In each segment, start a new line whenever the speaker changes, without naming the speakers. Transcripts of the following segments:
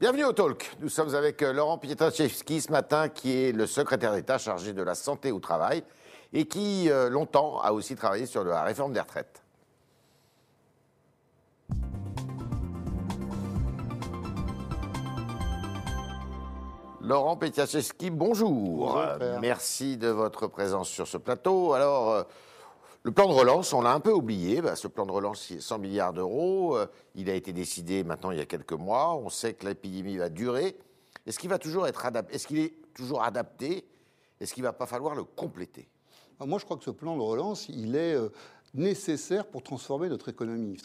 Bienvenue au Talk. Nous sommes avec euh, Laurent Pietraszewski ce matin, qui est le secrétaire d'État chargé de la santé au travail et qui, euh, longtemps, a aussi travaillé sur la réforme des retraites. Laurent Pietraszewski, bonjour. Merci de votre présence sur ce plateau. Alors, euh, le plan de relance, on l'a un peu oublié. Bah, ce plan de relance, c'est 100 milliards d'euros. Euh, il a été décidé maintenant il y a quelques mois. On sait que l'épidémie va durer. Est-ce qu'il va toujours être adapté Est-ce qu'il est toujours adapté? Est-ce qu'il va pas falloir le compléter?
Ah, Moi, je crois que ce plan de relance, il est euh, nécessaire pour transformer notre économie.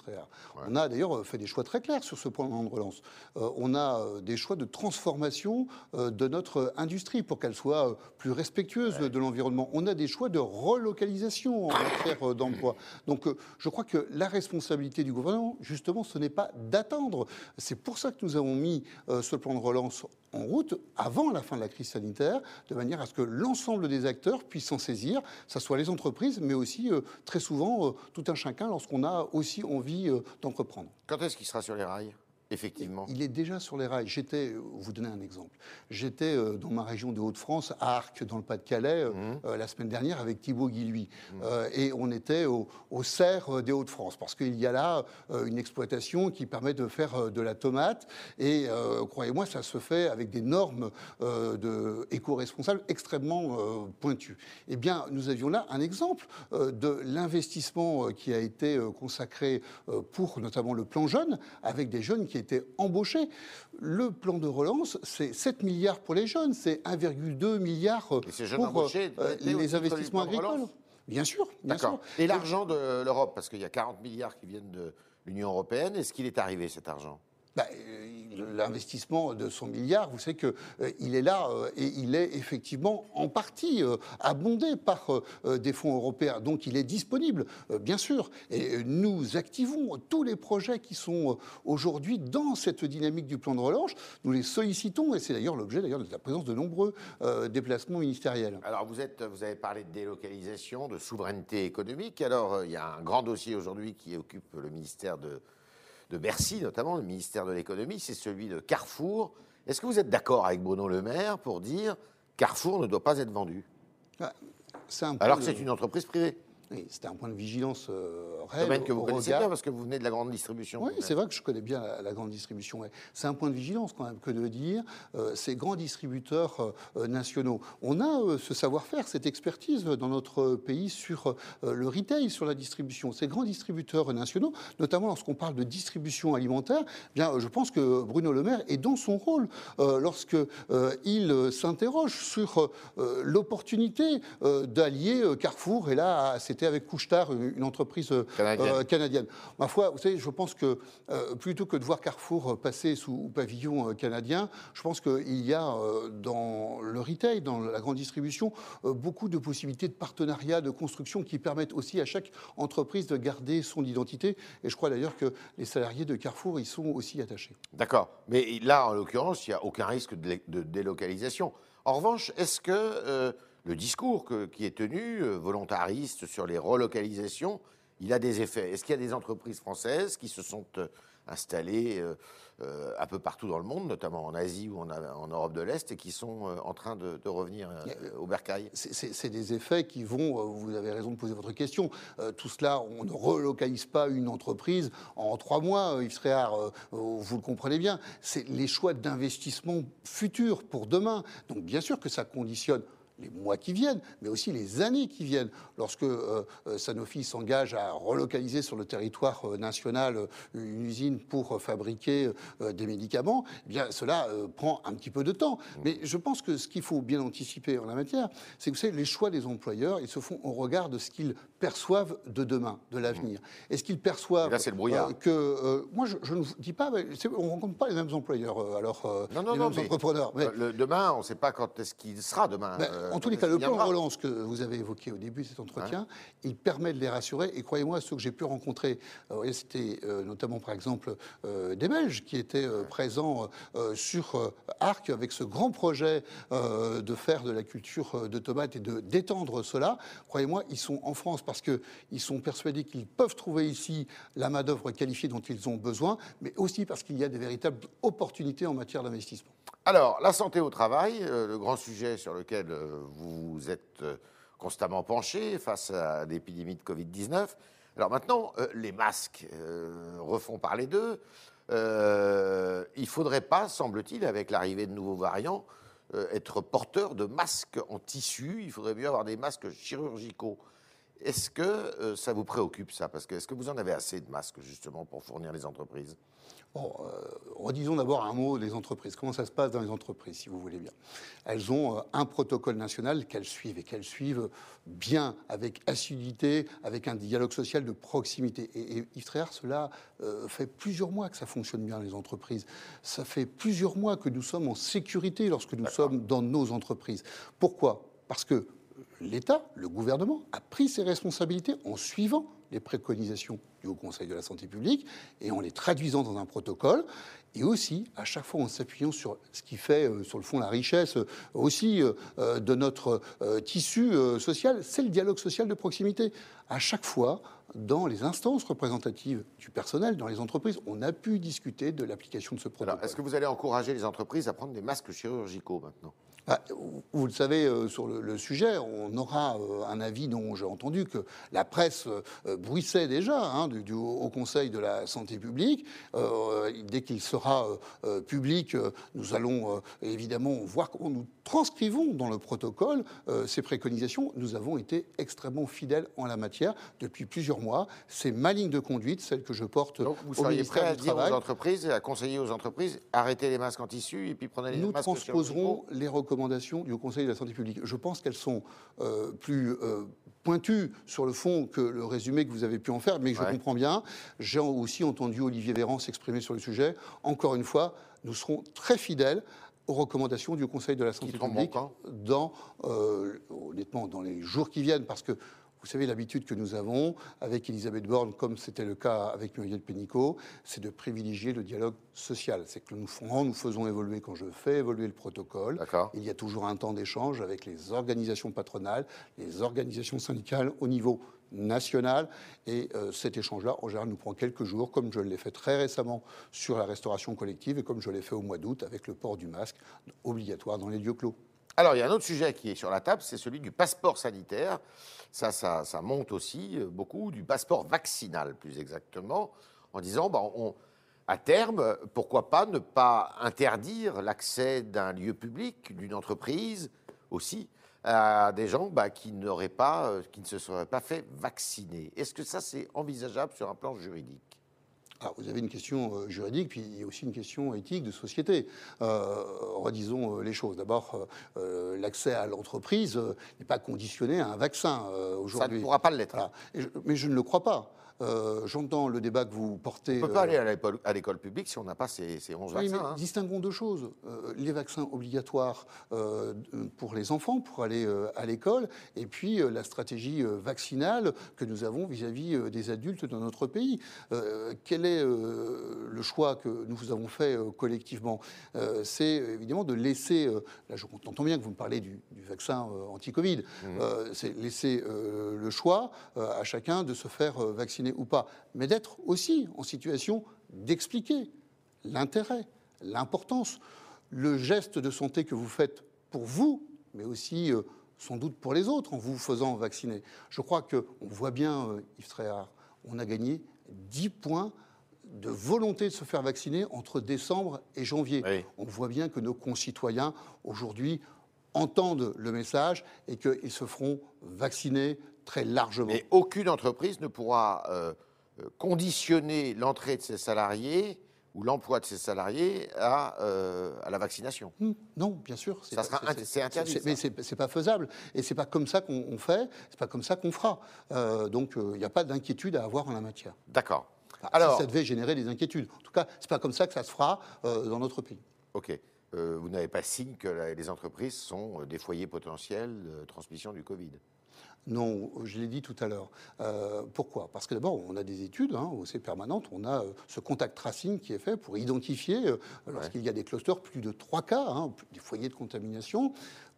On a d'ailleurs euh, fait des choix très clairs sur ce plan de relance. Euh, on a euh, des choix de transformation euh, de notre industrie pour qu'elle soit plus respectueuse de l'environnement. On a des choix de relocalisation en matière d'emploi. Donc, euh, je crois que la responsabilité du gouvernement, justement, ce n'est pas d'attendre. C'est pour ça que nous avons mis ce plan de relance en route avant la fin de la crise sanitaire, de manière à ce que l'ensemble des acteurs puissent s'en saisir, que ce soit les entreprises, mais aussi euh, très souvent euh, tout un chacun lorsqu'on a aussi envie euh, d'entreprendre.
Quand est-ce qu'il sera sur les rails? Effectivement.
Il est déjà sur les rails. J'étais, vous donner un exemple, j'étais euh, dans ma région de Hauts-de-France, à Arques, dans le Pas-de-Calais, euh,
Mhm.
euh, la semaine dernière avec Thibaut Guilluy. Euh, et on était au, au cerf des Hauts-de-France, parce qu'il y a là une exploitation qui permet de faire de la tomate. Et euh, croyez-moi, ça se fait avec des normes euh, de éco-responsables extrêmement euh, pointues. Eh bien, nous avions là un exemple de l'investissement qui a été consacré pour notamment le plan jeune, avec des jeunes qui étaient embauchés. Le plan de relance, c'est 7 milliards pour les jeunes, c'est 1,2 milliard
Et ces jeunes
pour
embauchés
euh,
au
les investissements agricoles. Bien sûr, bien sûr.
D'accord. Et l'argent de l'Europe, parce qu'il y a 40 milliards qui viennent de l'Union européenne, est-ce qu'il est arrivé cet argent?
Bah, L'investissement de 100 milliards, vous savez qu'il est là euh, et il est effectivement en partie euh, abondé par euh, euh, des fonds européens. Donc il est disponible, euh, bien sûr. Et euh, nous activons tous les projets qui sont euh, aujourd'hui dans cette dynamique du plan de relance. Nous les sollicitons et c'est d'ailleurs l'objet d'ailleurs de la présence de nombreux euh, déplacements ministériels.
Alors, vous, êtes, vous avez parlé de délocalisation, de souveraineté économique. Alors, euh, il y a un grand dossier aujourd'hui qui occupe le ministère de, de Bercy, notamment le ministère de l'économie, c'est celui de Carrefour. Est-ce que vous êtes d'accord avec Bruno Le Maire pour dire Carrefour ne doit pas être vendu?
Ah,
Alors que c'est une entreprise privée
oui, c'était un point de vigilance euh, réel
Domaine que vous connaissez
regard-
bien parce que vous venez de la grande distribution.
Oui, c'est vrai que je connais bien la, la grande distribution. ouais. C'est un point de vigilance quand même que de dire euh, ces grands distributeurs euh, euh, nationaux. On a ce savoir-faire, cette expertise dans notre pays sur le retail, sur la distribution. Ces grands distributeurs nationaux, notamment lorsqu'on parle de distribution alimentaire, eh bien, je pense que Bruno Le Maire est dans son rôle lorsque il s'interroge sur l'opportunité d'allier Carrefour. Et là, c'était avec Couchetard, une entreprise euh,
Canadienne.
euh, canadienne. Ma foi, vous savez, je pense que euh, plutôt que de voir Carrefour passer sous pavillon canadien, je pense qu'il y a dans le retail, dans la grande distribution, beaucoup de possibilités de partenariat, de construction qui permettent aussi à chaque entreprise de garder son identité. Et je crois d'ailleurs que les salariés de Carrefour y sont aussi attachés.
D'accord. Mais là, en l'occurrence, il n'y a aucun risque de, de délocalisation. En revanche, est-ce que euh, le discours que- qui est tenu, euh, volontariste sur les relocalisations, il a des effets. Est-ce qu'il y a des entreprises françaises qui se sont euh, installées euh, un peu partout dans le monde, notamment en Asie ou en, en Europe de l'Est, et qui sont euh, en train de, de revenir euh, au bercail?
C'est- des effets qui vont, vous avez raison de poser votre question, tout cela, on ne relocalise pas une entreprise en trois mois, Yves euh, vous le comprenez bien, c'est les choix d'investissement futurs pour demain. Donc bien sûr que ça conditionne les mois qui viennent, mais aussi les années qui viennent. Lorsque euh, euh, Sanofi s'engage à relocaliser sur le territoire euh, national une usine pour fabriquer des médicaments, eh bien cela prend un petit peu de temps. Mais je pense que ce qu'il faut bien anticiper en la matière, c'est que vous savez, les choix des employeurs, ils se font au regard de ce qu'ils perçoivent de demain, de l'avenir. Est-ce qu'ils perçoivent
là, c'est le brouillard.
que moi je, je ne vous dis pas, on rencontre pas les mêmes employeurs, alors
Non, non,
les mêmes entrepreneurs. Mais-
le- demain, on ne sait pas quand est-ce qu'il sera demain.
Ben, en tous les cas, le plan de relance que vous avez évoqué au début de cet entretien, il permet de les rassurer. Et croyez-moi, ceux que j'ai pu rencontrer, euh, c'était euh, notamment par exemple euh, des Belges qui étaient euh, présents euh, sur euh, Arc avec ce grand projet euh, de faire de la culture euh, de tomates et de d'étendre cela. Croyez-moi, ils sont en France parce qu'ils sont persuadés qu'ils peuvent trouver ici la main-d'œuvre qualifiée dont ils ont besoin, mais aussi parce qu'il y a des véritables opportunités en matière d'investissement.
Alors, la santé au travail, euh, le grand sujet sur lequel euh, vous êtes euh, constamment penché face à l'épidémie de Covid-19. Alors maintenant, euh, les masques euh, refont parler d'eux. Il ne faudrait pas, semble-t-il, avec l'arrivée de nouveaux variants, être porteur de masques en tissu. Il faudrait mieux avoir des masques chirurgicaux. Est-ce que ça vous préoccupe, ça? Parce que est-ce que vous en avez assez de masques, justement, pour fournir les entreprises?
Bon, euh, redisons d'abord un mot des entreprises. Comment ça se passe dans les entreprises, si vous voulez bien? Elles ont euh, un protocole national qu'elles suivent et qu'elles suivent bien, avec assiduité, avec un dialogue social de proximité. Et, et Yves Tréhard, cela euh, fait plusieurs mois que ça fonctionne bien les entreprises. Ça fait plusieurs mois que nous sommes en sécurité lorsque nous sommes dans nos entreprises. Pourquoi? Parce que l'État, le gouvernement, a pris ses responsabilités en suivant les préconisations du Haut Conseil de la santé publique et en les traduisant dans un protocole, et aussi à chaque fois en s'appuyant sur ce qui fait, euh, sur le fond, la richesse euh, aussi euh, de notre tissu social, c'est le dialogue social de proximité. À chaque fois, dans les instances représentatives du personnel, dans les entreprises, on a pu discuter de l'application de ce protocole.
Est-ce que vous allez encourager les entreprises à prendre des masques chirurgicaux maintenant?
Vous le savez, euh, sur le, sujet, on aura euh, un avis dont j'ai entendu que la presse euh, bruissait déjà hein, du, du Haut Conseil de la santé publique. Euh, dès qu'il sera euh, public, nous allons euh, évidemment voir comment nous transcrivons dans le protocole ces préconisations. Nous avons été extrêmement fidèles en la matière depuis plusieurs mois. C'est ma ligne de conduite, celle que je porte
Donc vous
au ministère
prêt à
du
dire
Travail.
aux entreprises, à conseiller aux entreprises, arrêtez les masques en tissu et puis prenez les
Nous
masques
transposerons les recommandations du Haut Conseil de la santé publique. Je pense qu'elles sont euh, plus euh, pointues sur le fond que le résumé que vous avez pu en faire, mais je
Ouais.
comprends bien. J'ai aussi entendu Olivier Véran s'exprimer sur le sujet. Encore une fois, nous serons très fidèles aux recommandations du Conseil de la santé publique dans, euh, honnêtement, dans les jours qui viennent, parce que vous savez, l'habitude que nous avons avec Elisabeth Borne, comme c'était le cas avec Muriel Pénicaud, c'est de privilégier le dialogue social. C'est que nous, faisons évoluer, quand je fais évoluer le protocole, il y a toujours un temps d'échange avec les organisations patronales, les organisations syndicales au niveau national. Et euh, cet échange-là, en général, nous prend quelques jours, comme je l'ai fait très récemment sur la restauration collective et comme je l'ai fait au mois d'août avec le port du masque obligatoire dans les lieux clos.
Alors, il y a un autre sujet qui est sur la table, c'est celui du passeport sanitaire. Ça, ça, ça monte aussi euh, beaucoup, du passeport vaccinal, plus exactement, en disant, on, à terme, pourquoi pas ne pas interdire l'accès d'un lieu public, d'une entreprise aussi, à des gens bah, qui n'auraient pas, euh, qui ne se seraient pas fait vacciner. Est-ce que ça, c'est envisageable sur un plan juridique?
Alors, vous avez une question euh, juridique, puis il y a aussi une question éthique de société. Euh, redisons euh, les choses. D'abord, euh, l'accès à l'entreprise n'est pas conditionné à un vaccin euh,
Ça
aujourd'hui.
ne pourra pas l'être.
Voilà. Et je- mais je ne le crois pas. Euh, J'entends le débat que vous portez.
On ne peut pas
euh,
aller à l'école- publique si on n'a pas ces, ces 11
Oui,
vaccins.
mais
hein.
distinguons deux choses. Euh, les vaccins obligatoires pour les enfants, pour aller à l'école, et puis la stratégie vaccinale que nous avons vis-à-vis des adultes dans notre pays. Quel est le choix que nous avons fait collectivement? C'est évidemment de laisser, là je entends bien que vous me parlez du, du vaccin anti-Covid, Euh, c'est laisser le choix à chacun de se faire euh, ou pas, mais d'être aussi en situation d'expliquer l'intérêt, l'importance, le geste de santé que vous faites pour vous, mais aussi euh, sans doute pour les autres en vous faisant vacciner. Je crois qu'on voit bien, euh, Yves Tréhard, on a gagné 10 points de volonté de se faire vacciner entre décembre et janvier.
Oui.
On voit bien que nos concitoyens, aujourd'hui, entendent le message et qu'ils se feront vacciner très largement.
Mais aucune entreprise ne pourra euh, conditionner l'entrée de ses salariés ou l'emploi de ses salariés à, euh, à la vaccination.
Hmm, Non, bien sûr. c'est
interdit.
Mais c'est c'est pas faisable. Et c'est pas comme ça qu'on on fait. C'est pas comme ça qu'on fera. Euh, donc il n'y a pas d'inquiétude à avoir en la matière.
D'accord.
Enfin,
Alors,
si ça devait générer des inquiétudes. En tout cas, c'est pas comme ça que ça se fera dans notre pays.
ok. Euh, vous n'avez pas signe que la- les entreprises sont euh, des foyers potentiels de transmission du Covid.
Non, je l'ai dit tout à l'heure. Euh, pourquoi? Parce que d'abord, on a des études, hein, c'est permanente, on a euh, ce contact tracing qui est fait pour identifier, euh, lorsqu'il y a des clusters, plus de trois cas, hein, des foyers de contamination.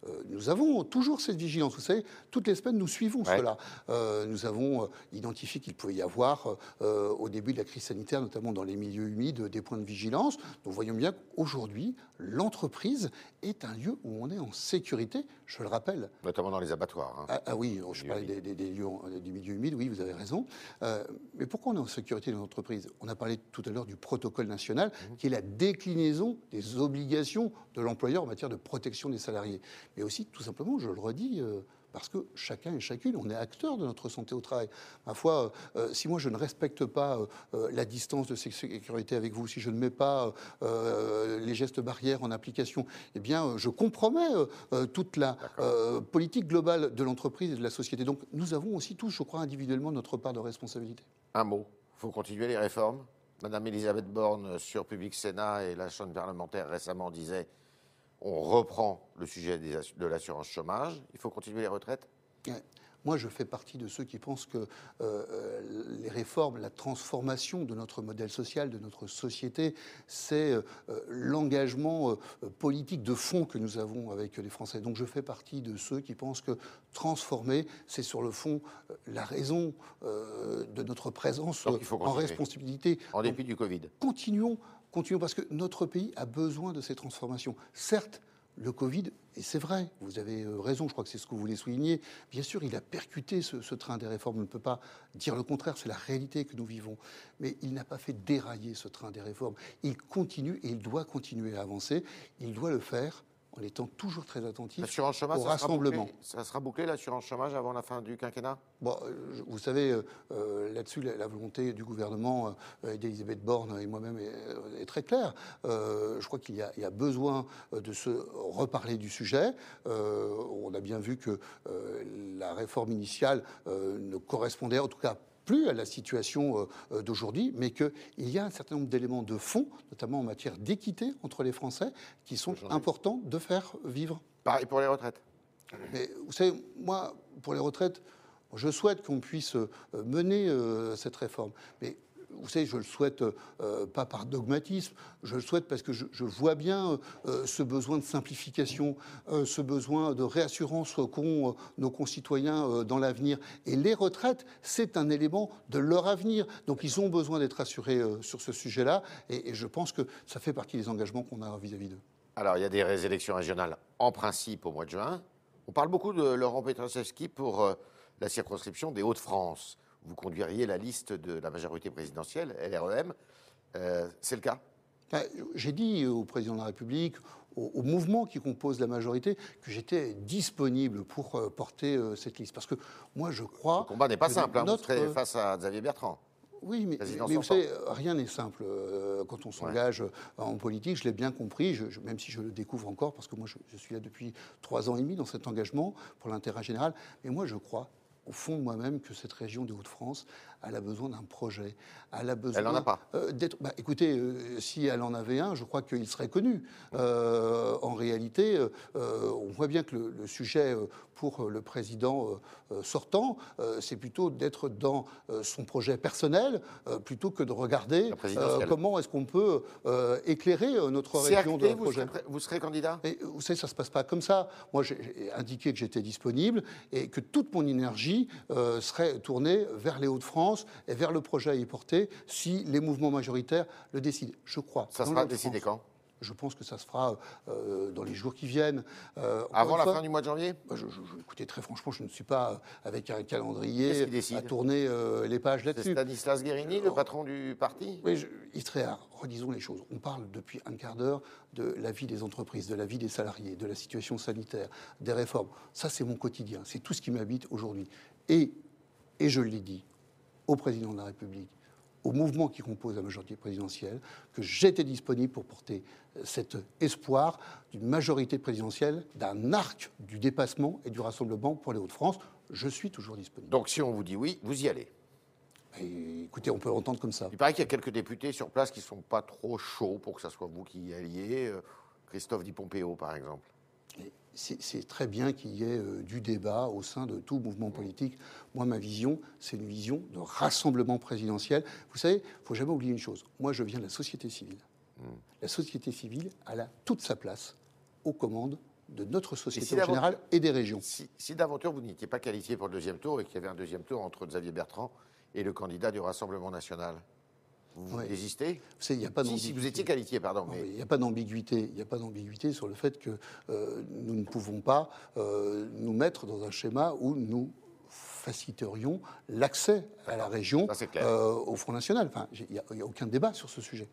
Euh, nous avons toujours cette vigilance. Vous savez, toutes les semaines, nous suivons
Ouais.
cela. Euh, nous avons euh, identifié qu'il pouvait y avoir, euh, au début de la crise sanitaire, notamment dans les milieux humides, des points de vigilance. Nous voyons bien qu'aujourd'hui, l'entreprise est un lieu où on est en sécurité, je le rappelle.
Notamment dans les abattoirs. hein.
Ah, ah oui, je parlais des, des- des lieux, en- du milieu humide, oui, vous avez raison. Euh, mais pourquoi on est en sécurité dans l'entreprise? On a parlé tout à l'heure du protocole national,
Mhm.
qui est la déclinaison des obligations de l'employeur en matière de protection des salariés. Mais aussi, tout simplement, je le redis, euh, parce que chacun et chacune, on est acteur de notre santé au travail. Ma foi, euh, si moi je ne respecte pas euh, euh, la distance de sécurité avec vous, si je ne mets pas euh, les gestes barrières en application, eh bien, euh, je compromets euh, euh, toute la euh, politique globale de l'entreprise et de la société. Donc, nous avons aussi tous, je crois, individuellement notre part de responsabilité.
Un mot. Il faut continuer les réformes? Madame Elisabeth Borne, sur Public Sénat et la chaîne parlementaire récemment, disait on reprend le sujet de l'assurance chômage. Il faut continuer les retraites.
Moi, je fais partie de ceux qui pensent que euh, euh, les réformes, la transformation de notre modèle social, de notre société, c'est euh, l'engagement euh, politique de fond que nous avons avec les Français. Donc, je fais partie de ceux qui pensent que transformer, c'est sur le fond la raison de notre présence
Donc, il faut
en responsabilité.
En dépit du Covid.
continuons, continuons, parce que notre pays a besoin de ces transformations. Certes, le Covid, et c'est vrai, vous avez euh, raison, je crois que c'est ce que vous voulez souligner, bien sûr, il a percuté ce, ce train des réformes, on ne peut pas dire le contraire, c'est la réalité que nous vivons, mais il n'a pas fait dérailler ce train des réformes. Il continue et il doit continuer à avancer, il doit le faire en étant toujours très attentif
chômage,
au
ça sera,
rassemblement.
bouclé, ça sera bouclé, l'assurance chômage, avant la fin du quinquennat?
Bon, vous savez, euh, euh, là-dessus, la, la volonté du gouvernement euh, et d'Elisabeth Borne et moi-même est, euh, est très claire. Euh, je crois qu'il y, y a besoin de se reparler du sujet. On a bien vu que la réforme initiale ne correspondait en tout cas plus à la situation euh, euh, d'aujourd'hui, mais qu'il y a un certain nombre d'éléments de fond, notamment en matière d'équité entre les Français, qui sont importants de faire vivre.
Pareil pour les retraites.
Mais vous savez, moi, pour les retraites, je souhaite qu'on puisse euh, mener cette réforme. Mais vous savez, je le souhaite euh, pas par dogmatisme, je le souhaite parce que je, vois bien euh, ce besoin de simplification, euh, ce besoin de réassurance qu'ont nos concitoyens dans l'avenir. Et les retraites, c'est un élément de leur avenir. Donc ils ont besoin d'être assurés sur ce sujet-là. Et, et je pense que ça fait partie des engagements qu'on a vis-à-vis d'eux.
Alors, il y a des élections régionales en principe au mois de juin. On parle beaucoup de Laurent Petroszewski pour la circonscription des Hauts-de-France. Vous conduiriez la liste de la majorité présidentielle, LREM. Euh, C'est le cas?
Enfin, J'ai dit au président de la République, au, au mouvement qui compose la majorité, que j'étais disponible pour euh, porter euh, cette liste. Parce que moi, je crois.
Le combat n'est pas simple. hein. Vous
notre-
serez face à Xavier Bertrand.
Oui, mais, mais vous savez, rien n'est simple quand on s'engage en politique. Je l'ai bien compris, je- je- même si je le découvre encore, parce que moi, je, je suis là depuis trois ans et demi dans cet engagement pour l'intérêt général. Mais moi, je crois, au fond de moi-même, que cette région des Hauts-de-France, elle a besoin d'un projet. Elle a besoin.
n'en a pas.
euh, bah, écoutez, euh, si elle en avait un, je crois qu'il serait connu. Euh, en réalité, on voit bien que le, le sujet pour le président sortant, c'est plutôt d'être dans son projet personnel, plutôt que de regarder comment est-ce qu'on peut éclairer notre région de
vous
projet.
serez, vous serez candidat?
Vous savez, ça ne se passe pas comme ça. Moi, j'ai indiqué que j'étais disponible et que toute mon énergie serait tournée vers les Hauts-de-France et vers le projet à y porter si les mouvements majoritaires le décident. Je crois.
Ça sera décidé quand?
Je pense que ça se fera euh, dans les jours qui viennent. Euh,
Avant la
fois,
fin du mois de janvier?
Bah, je- je- écoutez, très franchement, je ne suis pas euh, avec un calendrier à tourner euh, les pages
C'est
là-dessus.
Stanislas Guérini, le patron du parti?
Oui, je, Istréa, redisons les choses. On parle depuis un quart d'heure de la vie des entreprises, de la vie des salariés, de la situation sanitaire, des réformes. Ça, c'est mon quotidien. C'est tout ce qui m'habite aujourd'hui. Et, et je l'ai dit au président de la République, au mouvement qui compose la majorité présidentielle, que j'étais disponible pour porter euh, cet espoir d'une majorité présidentielle, d'un arc du dépassement et du rassemblement pour les Hauts-de-France. Je suis toujours disponible.
Donc si on vous dit oui, vous y allez.
Et écoutez, on peut l'entendre comme ça.
Il paraît qu'il y a quelques députés sur place qui ne sont pas trop chauds pour que ce soit vous qui y alliez. Euh, Christophe Di Pompeo, par exemple
c'est très bien qu'il y ait euh, du débat au sein de tout mouvement politique. Moi, ma vision, c'est une vision de rassemblement présidentiel. Vous savez, il ne faut jamais oublier une chose. Moi, je viens de la société civile. Hmm. La société civile, elle a toute sa place aux commandes de notre société en général et des régions.
Si, si d'aventure vous n'étiez pas qualifié pour le deuxième tour et qu'il y avait un deuxième tour entre Xavier Bertrand et le candidat du Rassemblement national, vous hésitez
il a pas
si, si, vous étiez qualifié, pardon.
Mais... Il n'y a pas d'ambiguïté. Il n'y a pas d'ambiguïté sur le fait que euh, nous ne pouvons pas euh, nous mettre dans un schéma où nous faciliterions l'accès à la région euh, au Front National. Enfin, il n'y a, aucun débat sur ce sujet.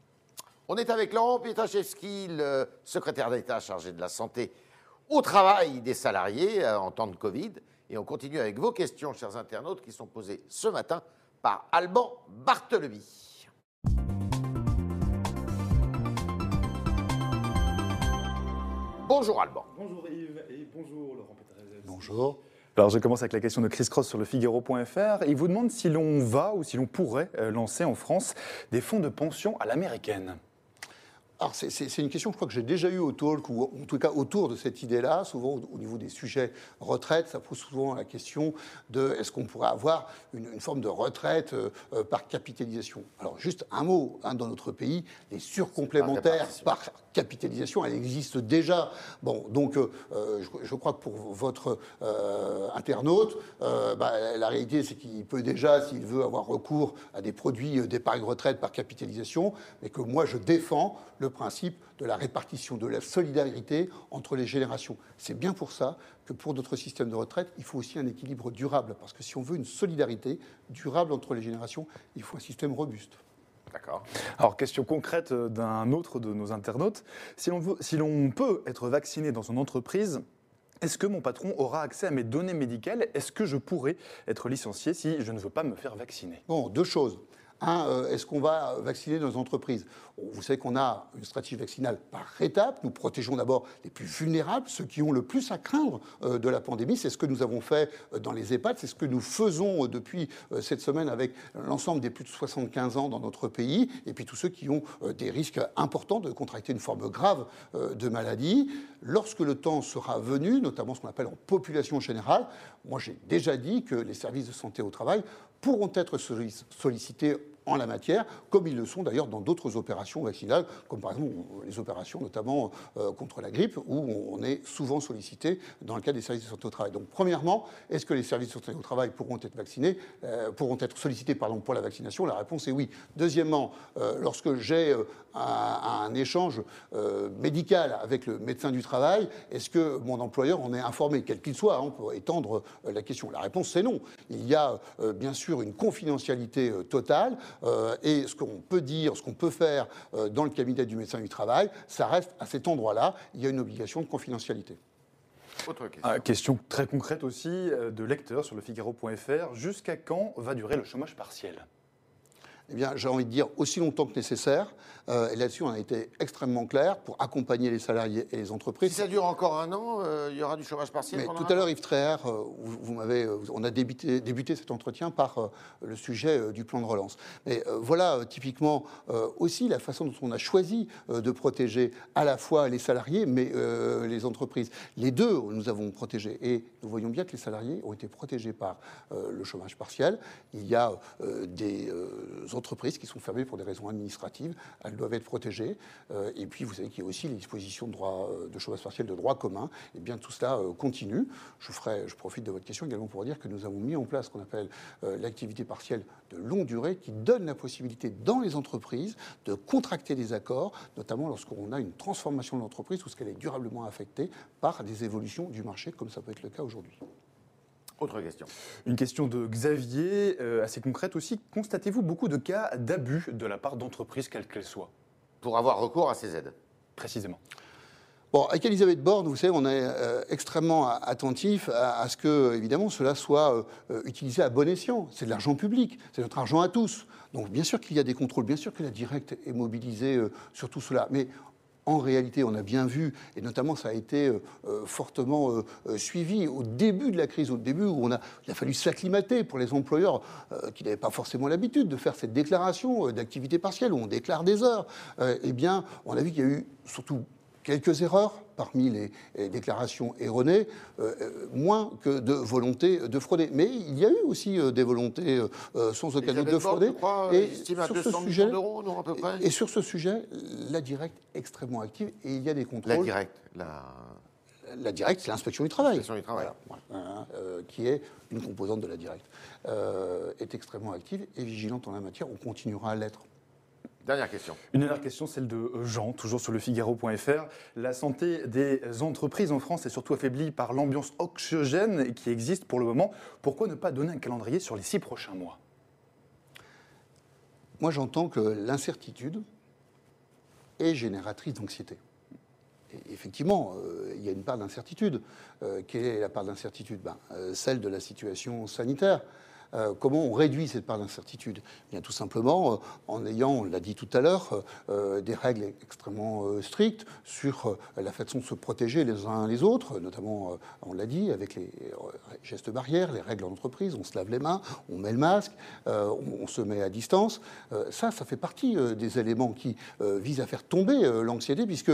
On est avec Laurent Pietachevski, le secrétaire d'État chargé de la santé au travail des salariés en temps de Covid. Et on continue avec vos questions, chers internautes, qui sont posées ce matin par Alban Barthelemy. Bonjour Alban.
Bonjour Yves et bonjour Laurent Pétrezet.
Bonjour.
Alors je commence avec la question de Chris Cross sur le Figaro.fr. Il vous demande si l'on va ou si l'on pourrait euh, lancer en France des fonds de pension à l'américaine.
Alors, c'est une question, je crois, que j'ai déjà eu au talk, ou en tout cas autour de cette idée-là, souvent au niveau des sujets retraite, ça pose souvent la question de est-ce qu'on pourrait avoir une, forme de retraite euh, euh, par capitalisation? Alors, juste un mot, hein, dans notre pays, les surcomplémentaires par capitalisation, elles existent déjà. Bon, donc, euh, je, crois que pour votre internaute, bah, la réalité, c'est qu'il peut déjà, s'il veut avoir recours à des produits d'épargne retraite par capitalisation, mais que moi, je défends le principe de la répartition, de la solidarité entre les générations. C'est bien pour ça que pour notre système de retraite, il faut aussi un équilibre durable, parce que si on veut une solidarité durable entre les générations, il faut un système robuste.
D'accord. Alors, question concrète d'un autre de nos internautes. Si l'on, si peut être vacciné dans son entreprise, est-ce que mon patron aura accès à mes données médicales? Est-ce que je pourrais être licencié si je ne veux pas me faire vacciner?
Bon, deux choses. Un, euh, est-ce qu'on va vacciner nos entreprises? Vous savez qu'on a une stratégie vaccinale par étape. Nous protégeons d'abord les plus vulnérables, ceux qui ont le plus à craindre euh, de la pandémie. C'est ce que nous avons fait euh, dans les EHPAD, c'est ce que nous faisons depuis cette semaine avec l'ensemble des plus de 75 ans dans notre pays, et puis tous ceux qui ont des risques importants de contracter une forme grave de maladie. Lorsque le temps sera venu, notamment ce qu'on appelle en population générale, moi j'ai déjà dit que les services de santé au travail pourront être sollicités en la matière, comme ils le sont d'ailleurs dans d'autres opérations vaccinales, comme par exemple les opérations notamment euh, contre la grippe, où on est souvent sollicité dans le cadre des services de santé au travail. Donc premièrement, est-ce que les services de santé au travail pourront être vaccinés, euh, pourront être sollicités pardon, pour la vaccination? La réponse est oui. Deuxièmement, euh, lorsque j'ai un, échange médical avec le médecin du travail, est-ce que mon employeur en est informé, quel qu'il soit hein, On peut étendre la question? La réponse c'est non. Il y a bien sûr une confidentialité totale. Euh, et ce qu'on peut dire, ce qu'on peut faire euh, dans le cabinet du médecin du travail, ça reste à cet endroit-là, il y a une obligation de confidentialité.
Autre question. Ah, question très concrète aussi euh, de lecteur sur le Figaro.fr. Jusqu'à quand va durer le chômage partiel?
Eh bien, j'ai envie de dire aussi longtemps que nécessaire. Euh, et là-dessus, on a été extrêmement clair pour accompagner les salariés et les entreprises.
Si ça dure encore un an, euh, il y aura du chômage partiel.
Mais tout à l'heure, Yves Tréher, euh, vous, m'avez, on a débuté, débuté, cet entretien par le sujet du plan de relance. Mais voilà, typiquement aussi la façon dont on a choisi de protéger à la fois les salariés, mais les entreprises. Les deux, nous avons protégé. Et nous voyons bien que les salariés ont été protégés par le chômage partiel. Il y a des entreprises qui sont fermées pour des raisons administratives, elles doivent être protégées. Euh, et puis, vous savez qu'il y a aussi les dispositions de, droit, euh, de chômage partiel de droit commun. Et bien, tout cela euh, continue. Je, profite de votre question également pour dire que nous avons mis en place ce qu'on appelle l'activité partielle de longue durée, qui donne la possibilité dans les entreprises de contracter des accords, notamment lorsqu'on a une transformation de l'entreprise ou lorsqu'elle est durablement affectée par des évolutions du marché, comme ça peut être le cas aujourd'hui.
Autre question.
Une question de Xavier, euh, assez concrète aussi. Constatez-vous beaucoup de cas d'abus de la part d'entreprises, quelles qu'elles soient?
Pour avoir recours à ces aides
Précisément.
Bon, avec Elisabeth Borne, vous savez, on est euh, extrêmement attentif à, ce que, évidemment, cela soit euh, utilisé à bon escient. C'est de l'argent public, c'est notre argent à tous. Donc, bien sûr qu'il y a des contrôles, bien sûr que la directe est mobilisée sur tout cela. Mais en réalité, on a bien vu, et notamment ça a été euh, euh, fortement euh, suivi au début de la crise, au début où il a fallu s'acclimater pour les employeurs qui n'avaient pas forcément l'habitude de faire cette déclaration d'activité partielle où on déclare des heures. eh bien, on a vu qu'il y a eu surtout quelques erreurs parmi les, déclarations erronées, euh, euh, moins que de volonté de frauder. Mais il y a eu aussi euh, des volontés sans aucun doute de frauder.
et sur ce sujet, à peu près.
Et, sur ce sujet, la directe extrêmement active et il y a des contrôles.
La directe, la
la directe, c'est l'inspection du travail.
L'inspection du travail.
Hein, qui est une composante de la directe, est extrêmement active et vigilante en la matière. On continuera à l'être.
Dernière question.
Une dernière question, celle de Jean, toujours sur le Figaro.fr. La santé des entreprises en France est surtout affaiblie par l'ambiance oxygène qui existe pour le moment. Pourquoi ne pas donner un calendrier sur les six prochains mois?
Moi, j'entends que l'incertitude est génératrice d'anxiété. effectivement, euh, il y a une part d'incertitude. Euh, quelle est la part d'incertitude? Ben, euh, Celle de la situation sanitaire. Euh, comment on réduit cette part d'incertitude Bien tout simplement euh, en ayant, on l'a dit tout à l'heure, euh, des règles extrêmement strictes sur la façon de se protéger les uns les autres, notamment, on l'a dit, avec les gestes barrières, les règles en entreprise, on se lave les mains, on met le masque, on, se met à distance. ça, ça fait partie des éléments qui visent à faire tomber l'anxiété, puisque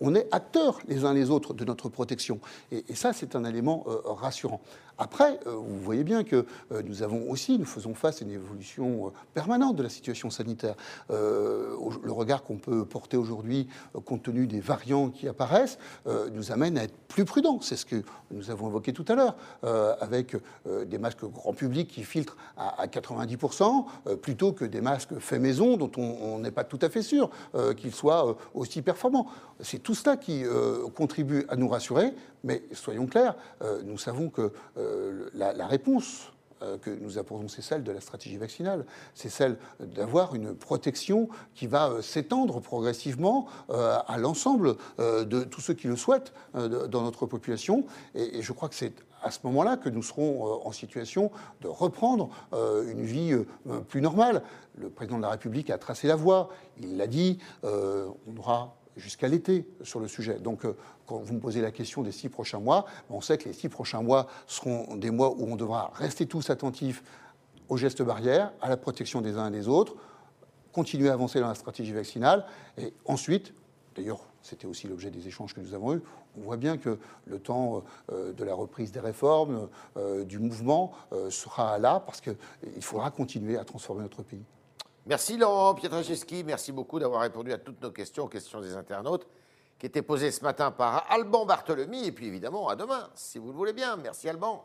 on, est acteurs les uns les autres de notre protection. et ça, c'est un élément rassurant. Après, euh, vous voyez bien que euh, nous avons aussi, nous faisons face à une évolution euh, permanente de la situation sanitaire. le regard qu'on peut porter aujourd'hui, compte tenu des variants qui apparaissent, nous amène à être plus prudents. C'est ce que nous avons évoqué tout à l'heure, avec des masques grand public qui filtrent à, 90%, plutôt que des masques faits maison dont on n'est pas tout à fait sûr qu'ils soient aussi performants. C'est tout cela qui contribue à nous rassurer, mais soyons clairs, nous savons que euh, la, réponse euh, que nous apportons, c'est celle de la stratégie vaccinale. C'est celle d'avoir une protection qui va euh, s'étendre progressivement à l'ensemble de tous ceux qui le souhaitent dans notre population. Et je crois que c'est à ce moment-là que nous serons en situation de reprendre une vie plus normale. Le président de la République a tracé la voie. Il l'a dit, on aura jusqu'à l'été sur le sujet. Donc, euh, quand vous me posez la question des six prochains mois, on sait que les six prochains mois seront des mois où on devra rester tous attentifs aux gestes barrières, à la protection des uns et des autres, continuer à avancer dans la stratégie vaccinale, et ensuite, d'ailleurs, c'était aussi l'objet des échanges que nous avons eus, on voit bien que le temps euh, de la reprise des réformes, euh, du mouvement, sera là, parce qu'il faudra continuer à transformer notre pays.
Merci Laurent Pietraszewski, merci beaucoup d'avoir répondu à toutes nos questions, aux questions des internautes qui étaient posées ce matin par Alban Barthelemy. Et puis évidemment, à demain, si vous le voulez bien. Merci Alban.